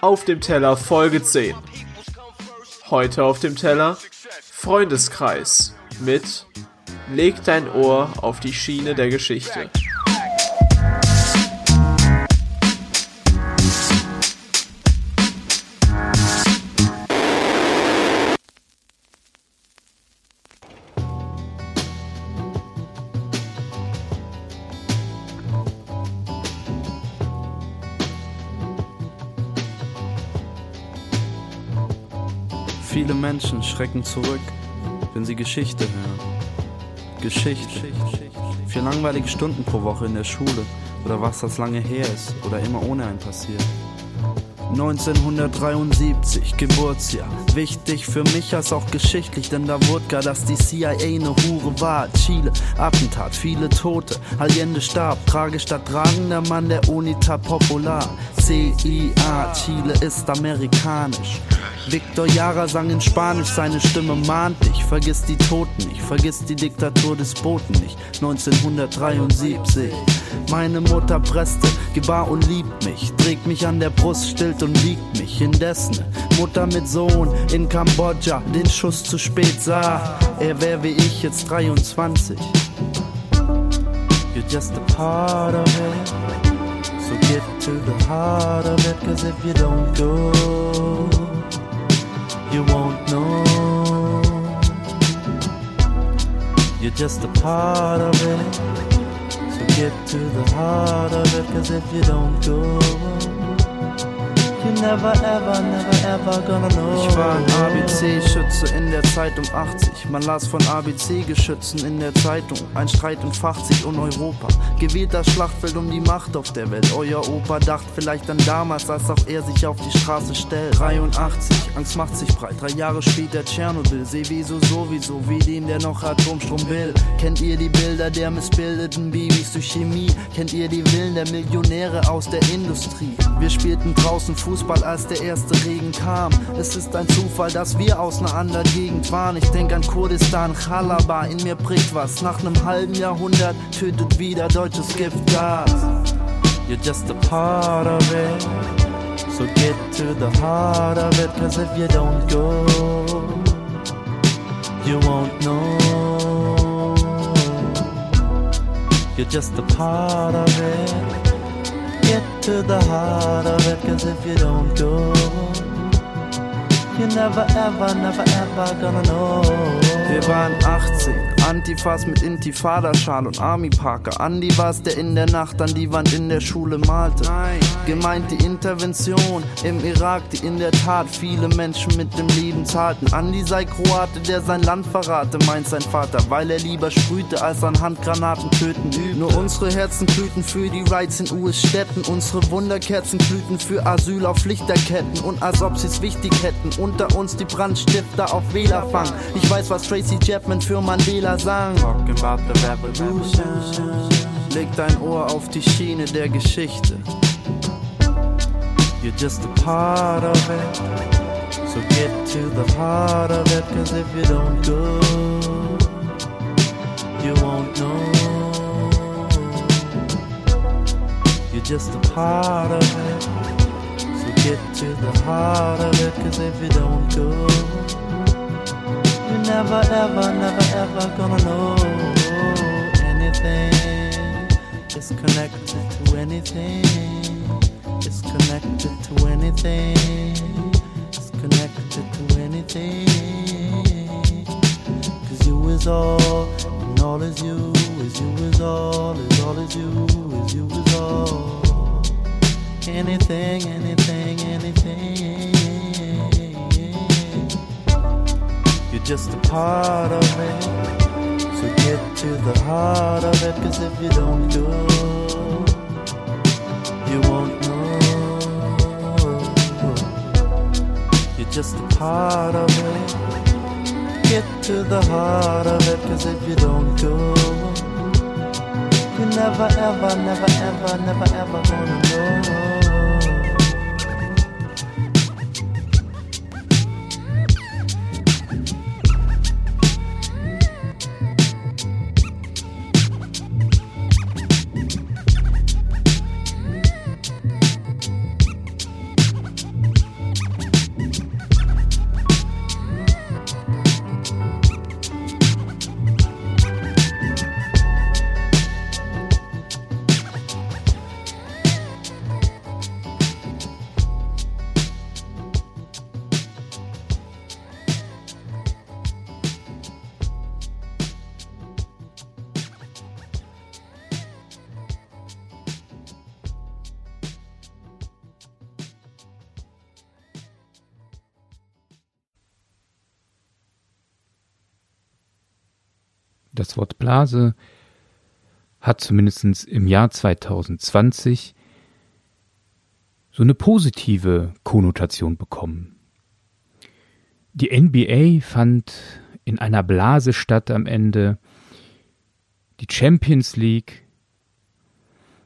Auf dem Teller Folge 10. Heute auf dem Teller Freundeskreis mit Leg dein Ohr auf die Schiene der Geschichte. Viele Menschen schrecken zurück, wenn sie Geschichte hören. Geschichte. Vier langweilige Stunden pro Woche in der Schule oder was das lange her ist oder immer ohne einen passiert. 1973, Geburtsjahr. Wichtig für mich als auch geschichtlich, denn da wurde gar, dass die CIA eine Hure war. Chile, Attentat, viele Tote. Allende starb, tragisch da tragender Mann der Unita Popular. CIA, Chile ist amerikanisch. Victor Jara sang in Spanisch, seine Stimme mahnt dich. Vergiss die Toten nicht, vergiss die Diktatur des Boten nicht. 1973. Meine Mutter presste, gebar und liebt mich. Trägt mich an der Brust, stillt und wiegt mich. Indessen, Mutter mit Sohn in Kambodscha, den Schuss zu spät sah. Er wär wie ich jetzt 23. You're just a part of it. So get to the heart of it, cause if you don't go, you won't know. You're just a part of it. So get to the heart of it, cause if you don't go, you never ever, never ever gonna know. Ich war ein ABC-Schütze in der Zeit um 80. Man las von ABC-Geschützen in der Zeitung. Ein Streit entfacht sich um Europa. Gewählt das Schlachtfeld um die Macht auf der Welt. Euer Opa dacht vielleicht an damals, als auch er sich auf die Straße stellt. 83, Angst macht sich breit. Drei Jahre später Tschernobyl. Seh wieso sowieso, wie den, der noch Atomstrom will. Kennt ihr die Bilder der missbildeten Babys durch Chemie? Kennt ihr die Willen der Millionäre aus der Industrie? Wir spielten draußen Fußball, als der erste Regen kam. Es ist ein Zufall, dass wir aus einer anderen Gegend waren. Ich denk an Kurdistan, Chalaba, in mir bricht was. Nach einem halben Jahrhundert tötet wieder deutsches Giftgas. You're just a part of it. So get to the heart of it, cause if you don't go, you won't know. You're just a part of it. Get to the heart of it, cause if you don't go, you're never ever, never ever gonna know. Wir waren 18, Antifas mit Intifada-Schal und Army Parker. Andi war's, der in der Nacht an die Wand in der Schule malte. Nein. Gemeint die Intervention im Irak, die in der Tat viele Menschen mit dem Leben zahlten. Andi sei Kroate, der sein Land verrate, meint sein Vater, weil er lieber sprühte, als an Handgranaten töten übte. Nur unsere Herzen glühten für die Rights in US-Städten, unsere Wunderkerzen glühten für Asyl auf Lichterketten und als ob sie's wichtig hätten, unter uns die Brandstifter auf Wählerfang. Ich weiß, was Tracy Chapman für Mandela sang. Talking about the revolution. Leg dein Ohr auf die Schiene der Geschichte. You're just a part of it. So get to the heart of it, cause if you don't go, you won't know. You're just a part of it. So get to the heart of it, cause if you don't go, never ever, never ever gonna know anything. It's connected to anything. It's connected to anything. It's connected to anything. Cause you is all, and all is you, is you is all, is all is you, is you is all. Anything, anything. Just a part of it. So get to the heart of it, cause if you don't go, you won't know. You're just a part of it. Get to the heart of it, cause if you don't go, you never ever, never ever, never ever gonna know. Das Wort Blase hat zumindest im Jahr 2020 so eine positive Konnotation bekommen. Die NBA fand in einer Blase statt am Ende, die Champions League,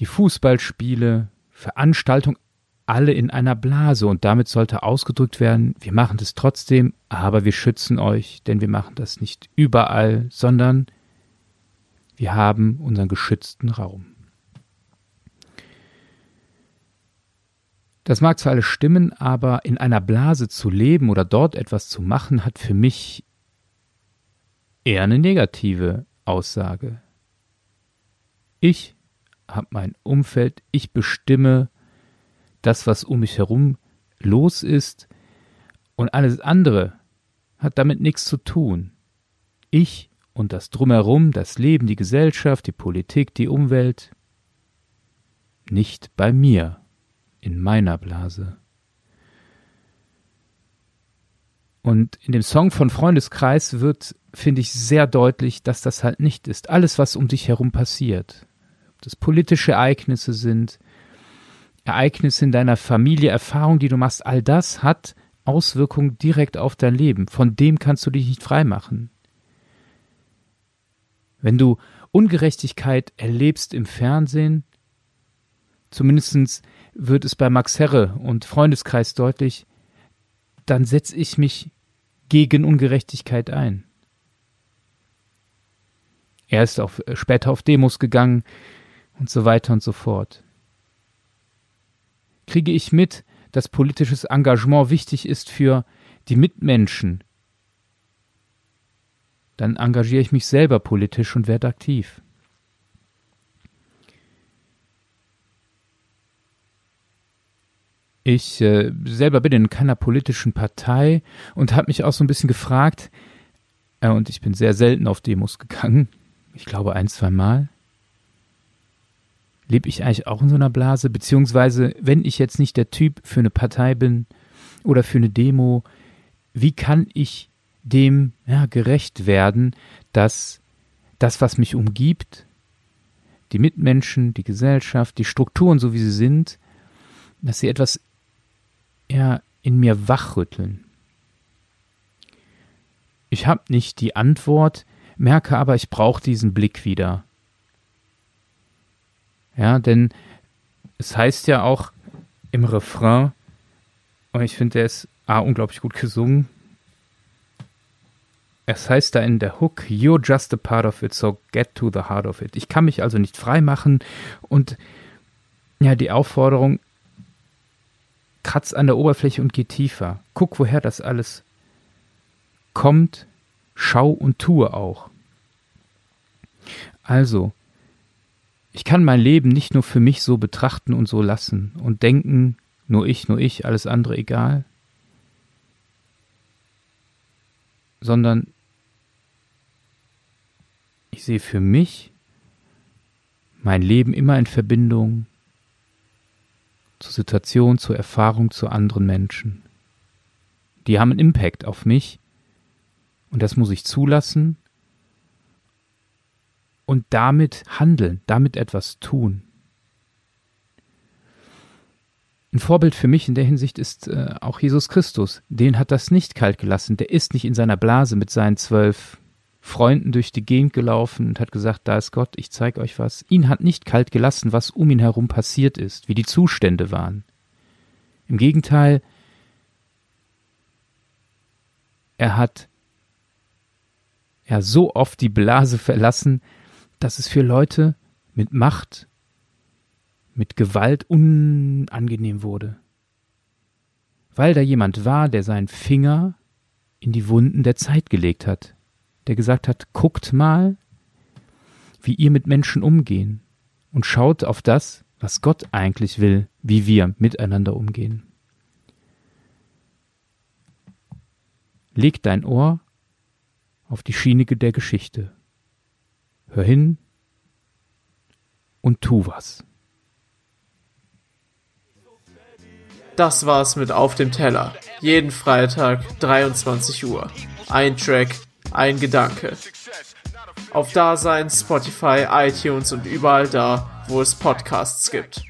die Fußballspiele, Veranstaltungen, alle in einer Blase und damit sollte ausgedrückt werden, wir machen das trotzdem, aber wir schützen euch, denn wir machen das nicht überall, sondern wir haben unseren geschützten Raum. Das mag zwar alles stimmen, aber in einer Blase zu leben oder dort etwas zu machen, hat für mich eher eine negative Aussage. Ich habe mein Umfeld, ich bestimme das, was um mich herum los ist, und alles andere hat damit nichts zu tun. Ich und das drumherum, das Leben, die Gesellschaft, die Politik, die Umwelt, nicht bei mir, in meiner Blase. Und in dem Song von Freundeskreis wird, finde ich, sehr deutlich, dass das halt nicht ist. Alles, was um dich herum passiert, ob das politische Ereignisse sind, Ereignisse in deiner Familie, Erfahrungen, die du machst, all das hat Auswirkungen direkt auf dein Leben. Von dem kannst du dich nicht freimachen. Wenn du Ungerechtigkeit erlebst im Fernsehen, zumindest wird es bei Max Herre und Freundeskreis deutlich, dann setze ich mich gegen Ungerechtigkeit ein. Er ist auch später auf Demos gegangen und so weiter und so fort. Kriege ich mit, dass politisches Engagement wichtig ist für die Mitmenschen, dann engagiere ich mich selber politisch und werde aktiv. Ich äh, selber bin in keiner politischen Partei und habe mich auch so ein bisschen gefragt, äh, und ich bin sehr selten auf Demos gegangen, ich glaube ein, zwei Mal. Lebe ich eigentlich auch in so einer Blase? Beziehungsweise, wenn ich jetzt nicht der Typ für eine Partei bin oder für eine Demo, wie kann ich dem ja, gerecht werden, dass das, was mich umgibt, die Mitmenschen, die Gesellschaft, die Strukturen, so wie sie sind, dass sie etwas ja, in mir wachrütteln. Ich habe nicht die Antwort, merke aber, ich brauche diesen Blick wieder. Ja, denn es heißt ja auch im Refrain, und ich finde, der ist A, unglaublich gut gesungen, es heißt da in der Hook, you're just a part of it, so get to the heart of it. Ich kann mich also nicht frei machen und ja, die Aufforderung, kratz an der Oberfläche und geh tiefer. Guck, woher das alles kommt, schau und tue auch. Also, ich kann mein Leben nicht nur für mich so betrachten und so lassen und denken, nur ich, nur ich, alles andere egal, sondern ich sehe für mich mein Leben immer in Verbindung zur Situation, zur Erfahrung, zu anderen Menschen. Die haben einen Impact auf mich und das muss ich zulassen und damit handeln, damit etwas tun. Ein Vorbild für mich in der Hinsicht ist äh, auch Jesus Christus. Den hat das nicht kalt gelassen. Der ist nicht in seiner Blase mit seinen zwölf Freunden durch die Gegend gelaufen und hat gesagt, da ist Gott, ich zeige euch was. Ihn hat nicht kalt gelassen, was um ihn herum passiert ist, wie die Zustände waren. Im Gegenteil, er hat ja so oft die Blase verlassen, dass es für Leute mit Macht mit Gewalt unangenehm wurde. Weil da jemand war, der seinen Finger in die Wunden der Zeit gelegt hat, der gesagt hat, guckt mal, wie ihr mit Menschen umgehen und schaut auf das, was Gott eigentlich will, wie wir miteinander umgehen. Leg dein Ohr auf die Schiene der Geschichte. Hör hin und tu was. Das war's mit Auf dem Teller. Jeden Freitag 23 Uhr. Ein Track, ein Gedanke. auf Dasein, Spotify, iTunes und überall da, wo es Podcasts gibt.